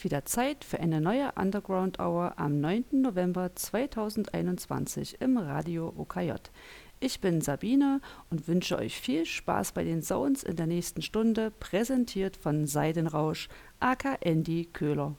Ist wieder Zeit für eine neue Underground Hour am 9. November 2021 im Radio OKJ. Ich bin Sabine und wünsche euch viel Spaß bei den Sounds in der nächsten Stunde, präsentiert von Seidenrausch, aka Andy Köhler.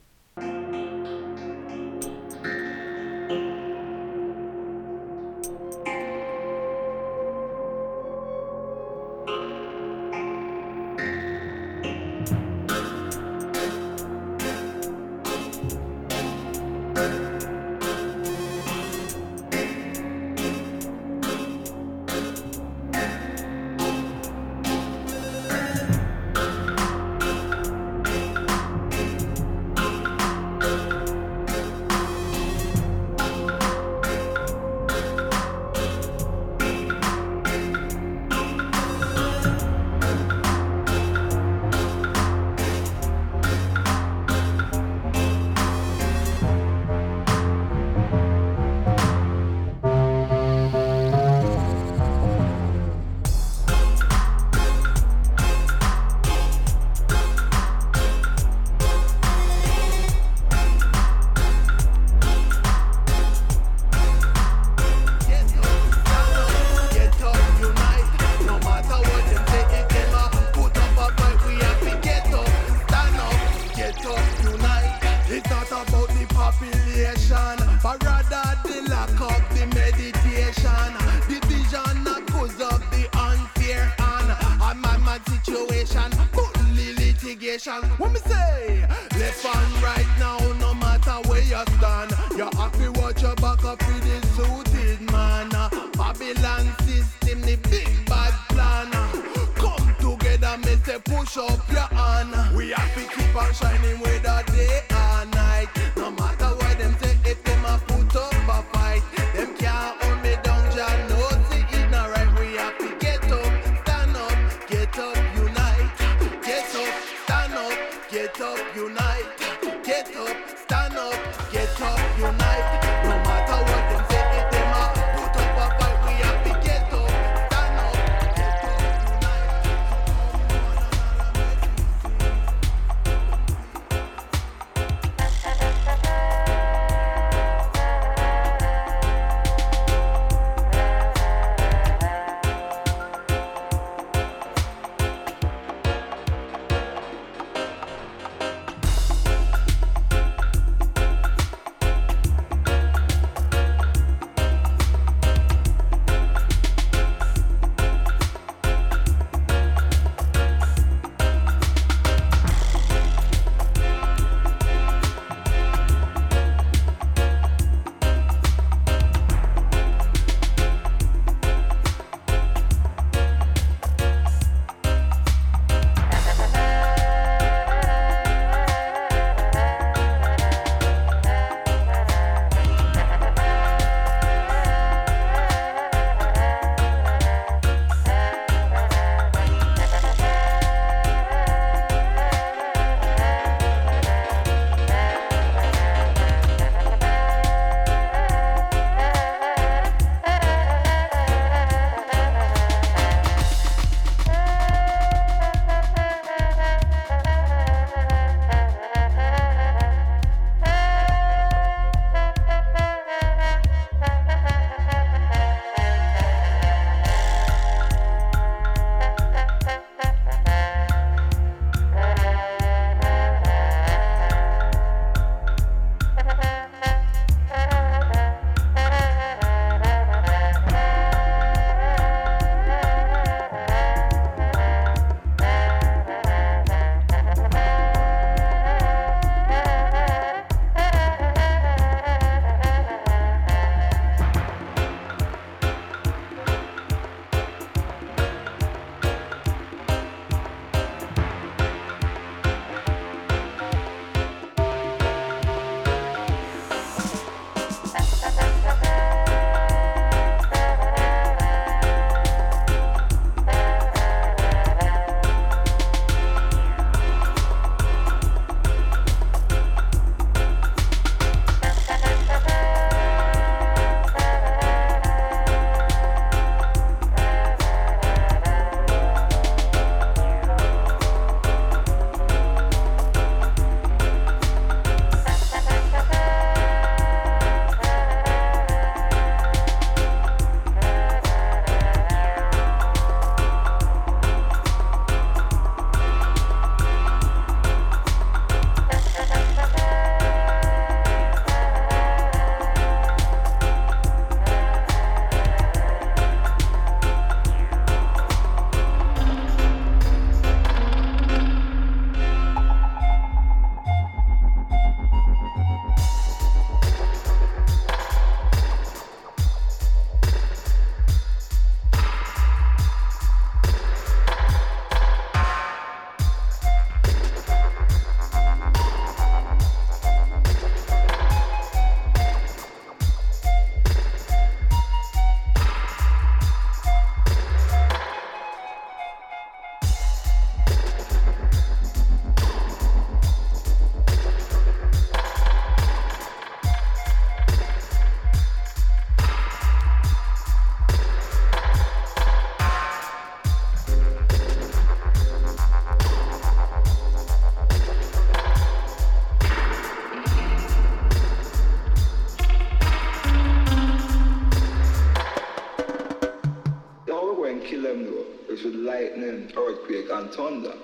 Thunder,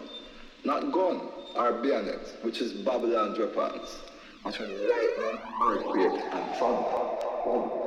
not gun or bayonet, which is Babylon's weapons. Meant lightning, earthquake, and thunder.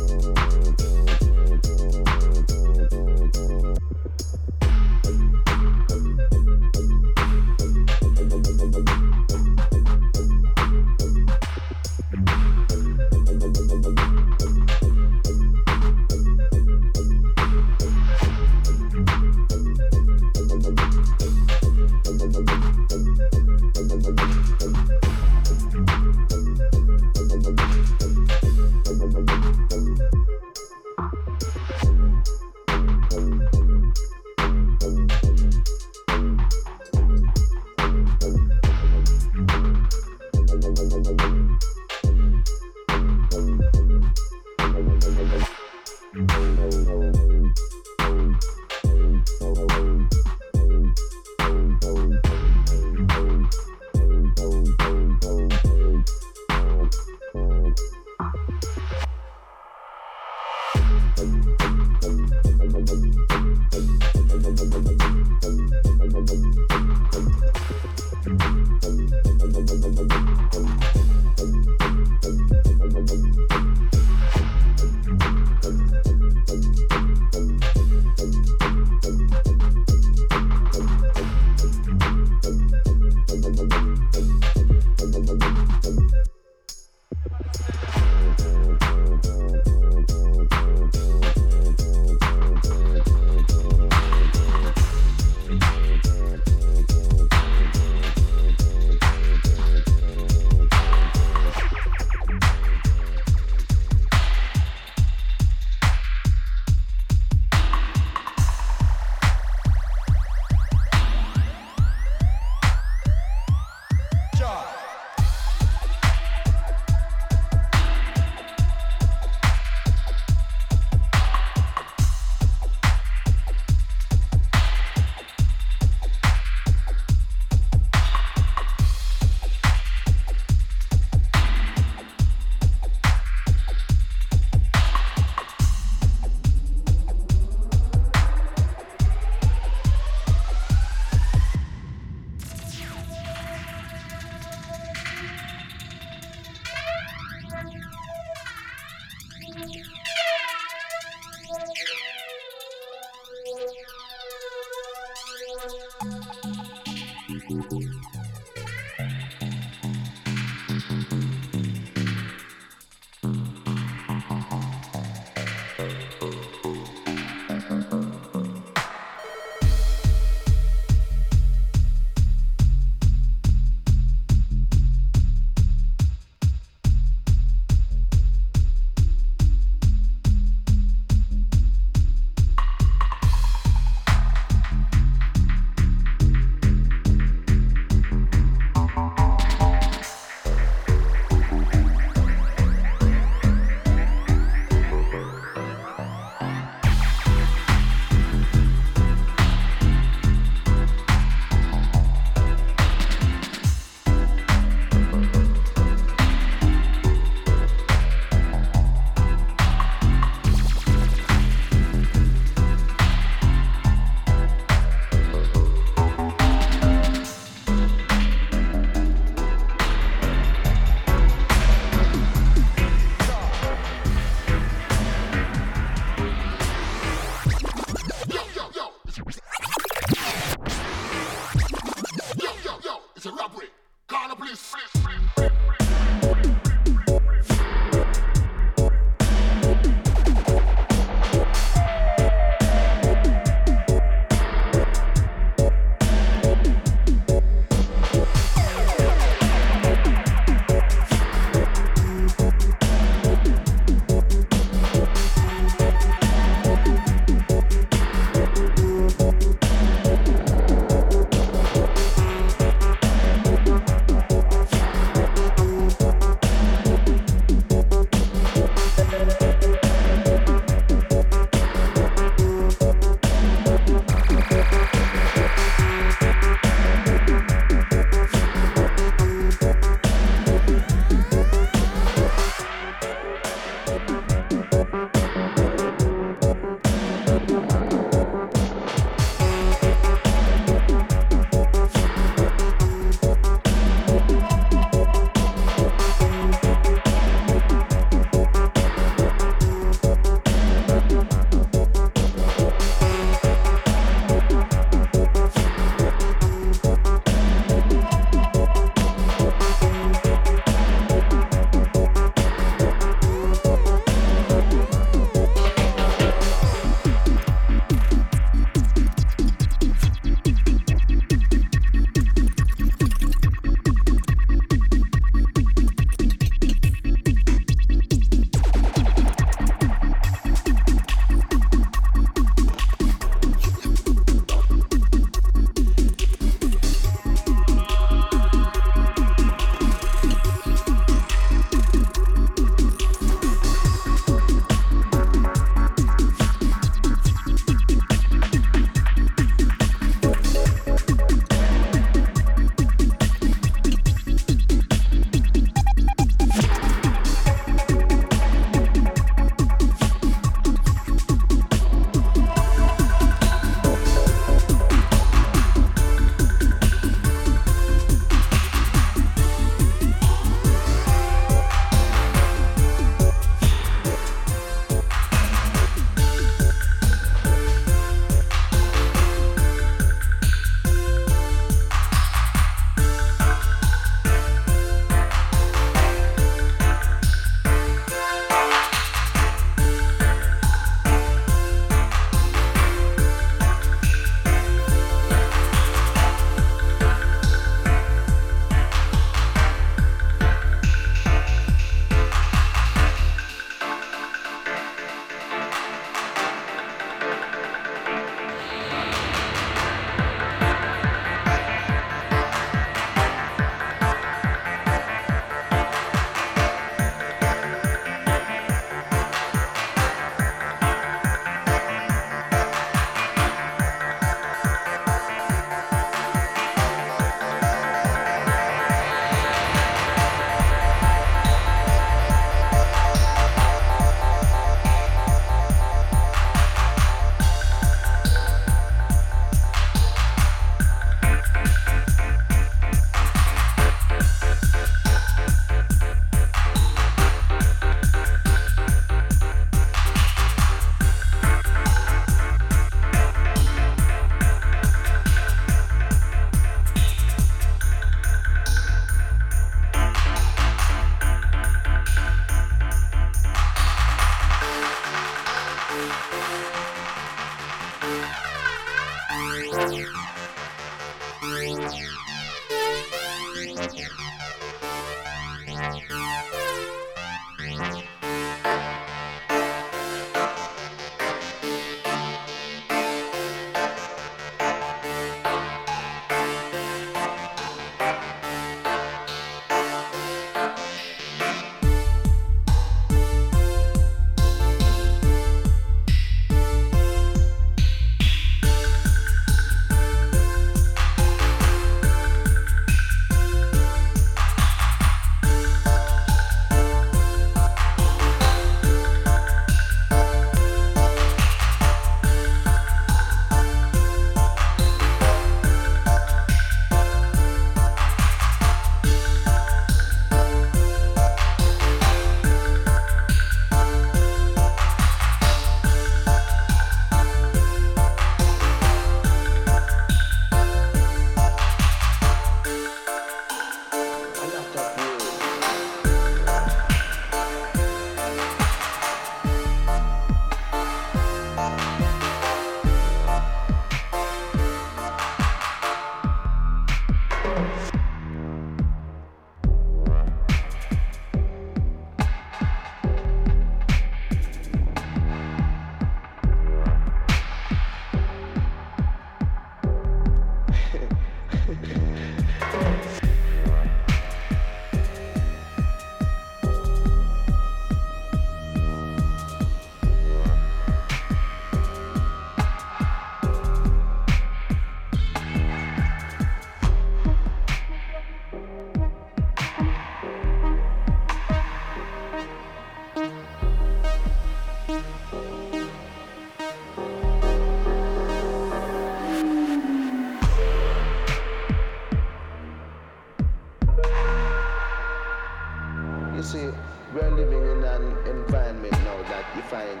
You see, we're living in an environment now that you find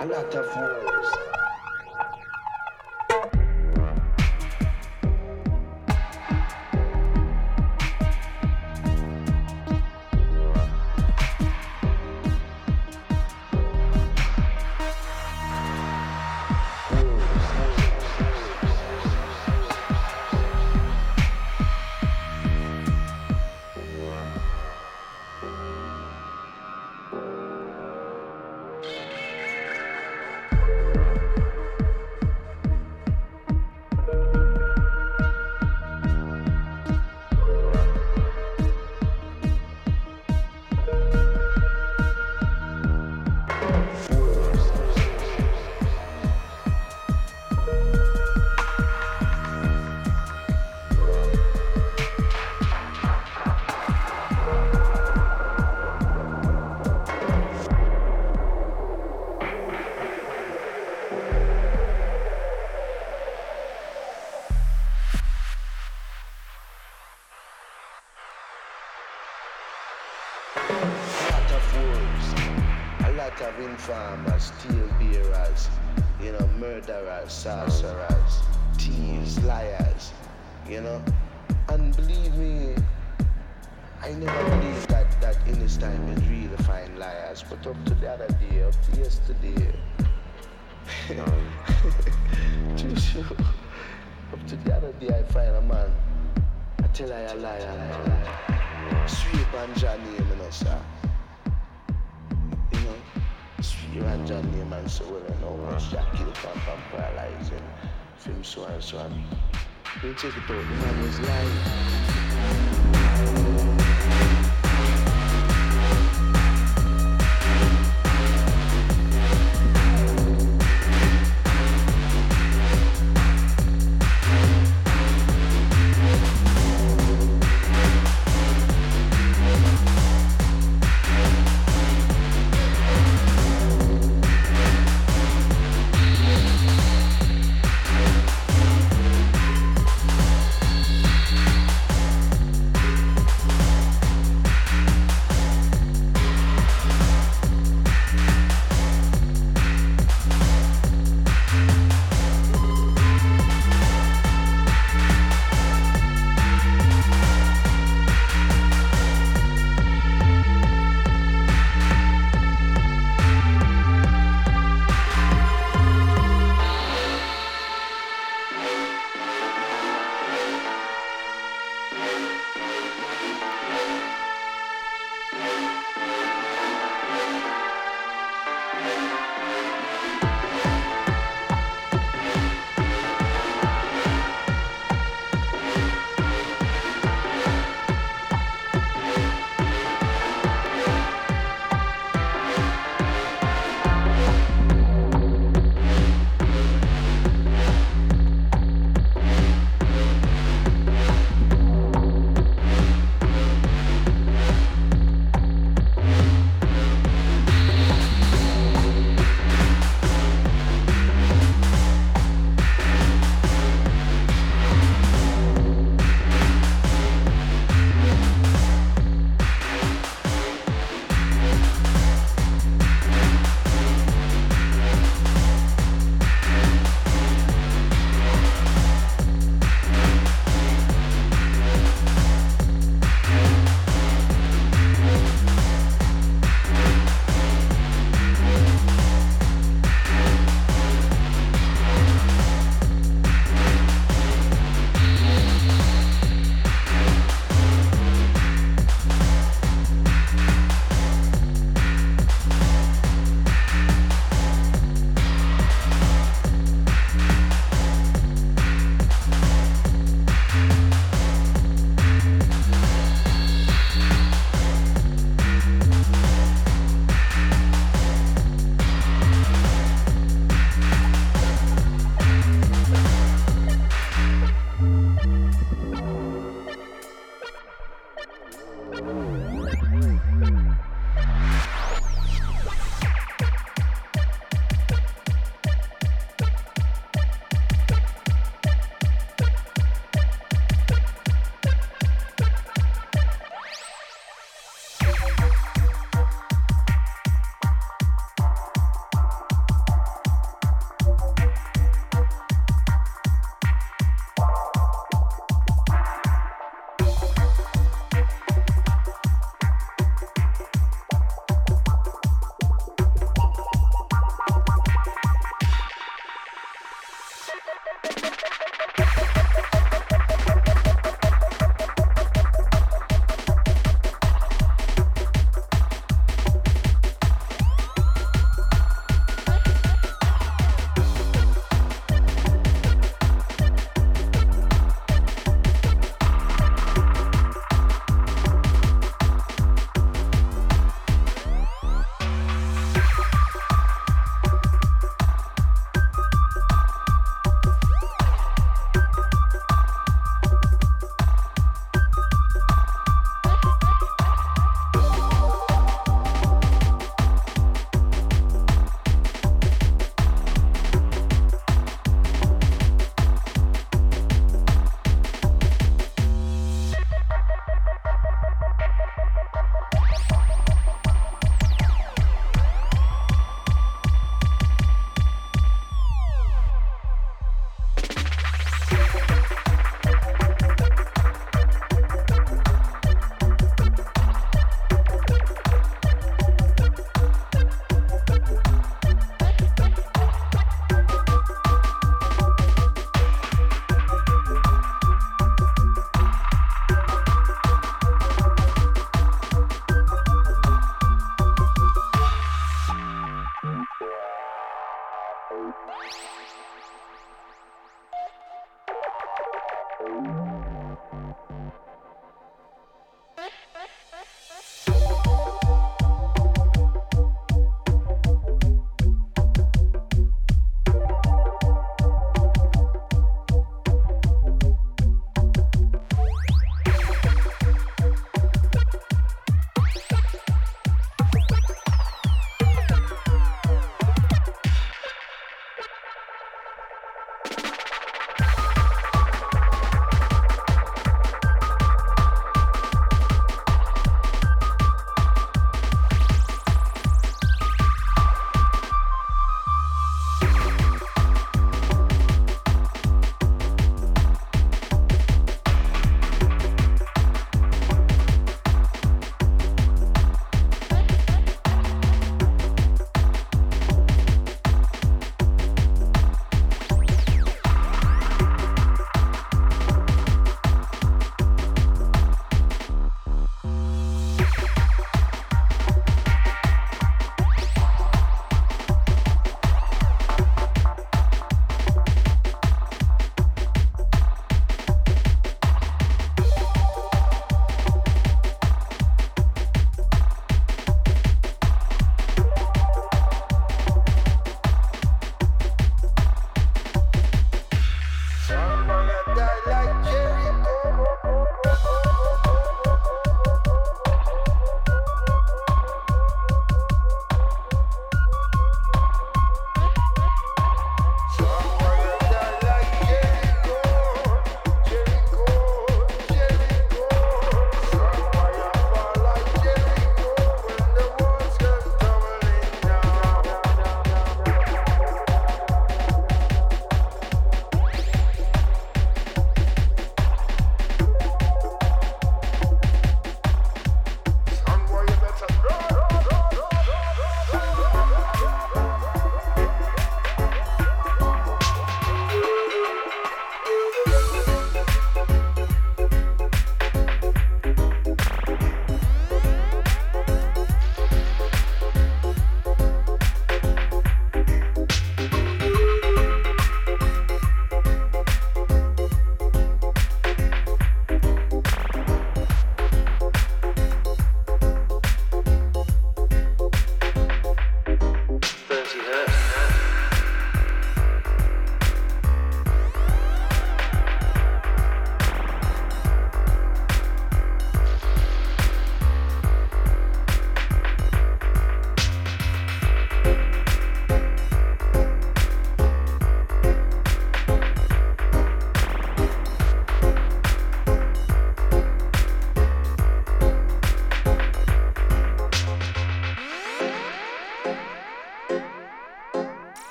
a lot of wars. suave, suave. Él se quitó una vez live.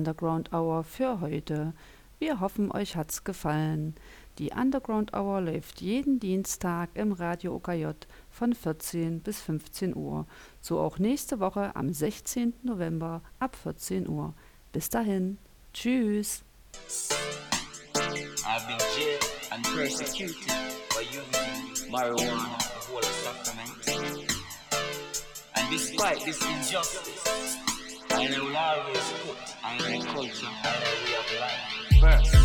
Underground Hour für heute. Wir hoffen, euch hat's gefallen. Die Underground Hour läuft jeden Dienstag im Radio OKJ von 14 bis 15 Uhr. So auch nächste Woche am 16. November ab 14 Uhr. Bis dahin. Tschüss. I've been jailed and persecuted for using marijuana, whole sacrament. And despite this injustice, And love is good and culture way of life. First.